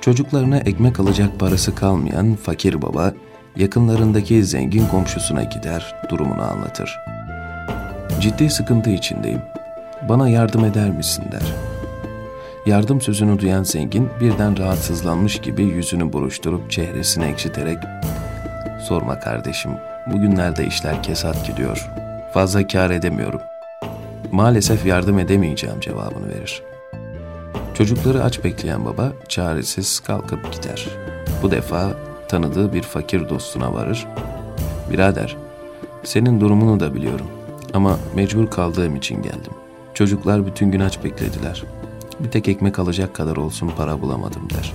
Çocuklarına ekmek alacak parası kalmayan fakir baba, yakınlarındaki zengin komşusuna gider, durumunu anlatır. Ciddi sıkıntı içindeyim. Bana yardım eder misin der. Yardım sözünü duyan zengin birden rahatsızlanmış gibi yüzünü buruşturup çehresini ekşiterek ''Sorma kardeşim, bugünlerde işler kesat gidiyor. Fazla kar edemiyorum. Maalesef yardım edemeyeceğim cevabını verir. Çocukları aç bekleyen baba çaresiz kalkıp gider. Bu defa tanıdığı bir fakir dostuna varır. Birader, senin durumunu da biliyorum ama mecbur kaldığım için geldim. Çocuklar bütün gün aç beklediler. Bir tek ekmek alacak kadar olsun para bulamadım der.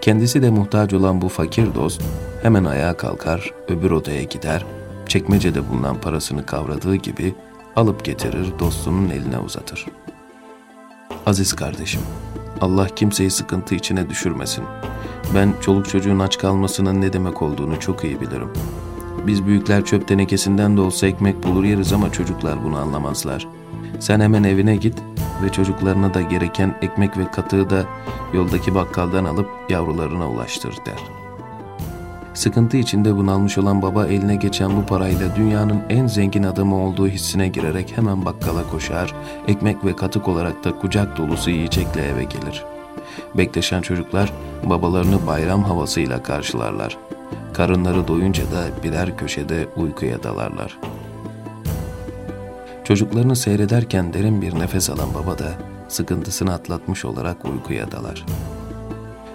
Kendisi de muhtaç olan bu fakir dost hemen ayağa kalkar, öbür odaya gider, çekmecede bulunan parasını kavradığı gibi alıp getirir dostunun eline uzatır. Aziz kardeşim, Allah kimseyi sıkıntı içine düşürmesin. Ben çoluk çocuğun aç kalmasının ne demek olduğunu çok iyi bilirim. Biz büyükler çöp tenekesinden de olsa ekmek bulur yeriz ama çocuklar bunu anlamazlar. Sen hemen evine git ve çocuklarına da gereken ekmek ve katığı da yoldaki bakkaldan alıp yavrularına ulaştır der.'' Sıkıntı içinde bunalmış olan baba eline geçen bu parayla dünyanın en zengin adamı olduğu hissine girerek hemen bakkala koşar, ekmek ve katık olarak da kucak dolusu yiyecekle eve gelir. Bekleşen çocuklar babalarını bayram havasıyla karşılarlar. Karınları doyunca da birer köşede uykuya dalarlar. Çocuklarını seyrederken derin bir nefes alan baba da sıkıntısını atlatmış olarak uykuya dalar.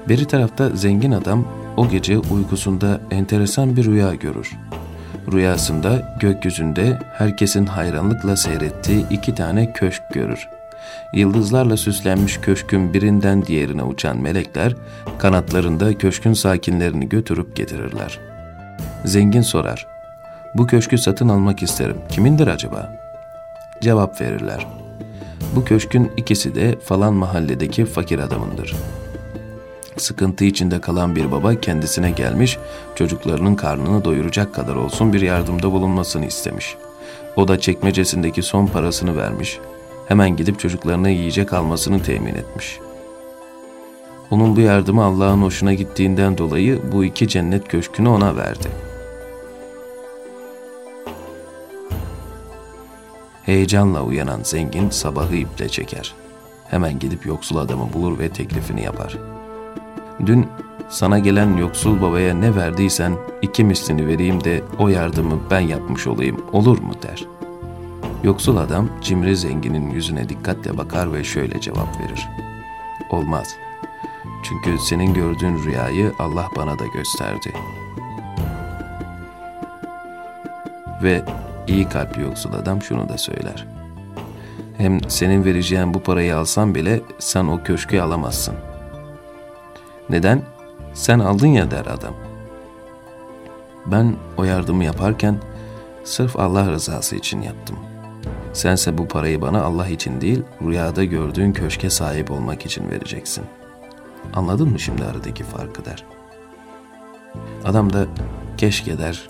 Beri tarafta zengin adam o gece uykusunda enteresan bir rüya görür. Rüyasında gökyüzünde herkesin hayranlıkla seyrettiği iki tane köşk görür. Yıldızlarla süslenmiş köşkün birinden diğerine uçan melekler kanatlarında köşkün sakinlerini götürüp getirirler. Zengin sorar. Bu köşkü satın almak isterim. Kimindir acaba? Cevap verirler. Bu köşkün ikisi de falan mahalledeki fakir adamındır.'' Sıkıntı içinde kalan bir baba kendisine gelmiş, çocuklarının karnını doyuracak kadar olsun bir yardımda bulunmasını istemiş. O da çekmecesindeki son parasını vermiş, hemen gidip çocuklarına yiyecek almasını temin etmiş. Onun bu yardımı Allah'ın hoşuna gittiğinden dolayı bu iki cennet köşkünü ona verdi. Heyecanla uyanan zengin sabahı iple çeker. Hemen gidip yoksul adamı bulur ve teklifini yapar.'' Dün sana gelen yoksul babaya ne verdiysen iki mislini vereyim de o yardımı ben yapmış olayım olur mu der. Yoksul adam cimri zenginin yüzüne dikkatle bakar ve şöyle cevap verir. Olmaz. Çünkü senin gördüğün rüyayı Allah bana da gösterdi. Ve iyi kalpli yoksul adam şunu da söyler. Hem senin vereceğin bu parayı alsam bile sen o köşkü alamazsın.'' Neden? Sen aldın ya der adam. Ben o yardımı yaparken sırf Allah rızası için yaptım. Sense bu parayı bana Allah için değil, rüyada gördüğün köşke sahip olmak için vereceksin. Anladın mı şimdi aradaki farkı der. Adam da keşke der,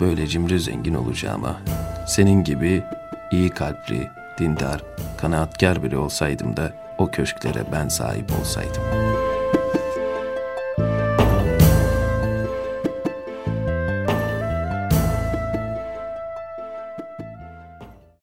böyle cimri zengin olacağıma, senin gibi iyi kalpli, dindar, kanaatkar biri olsaydım da o köşklere ben sahip olsaydım.''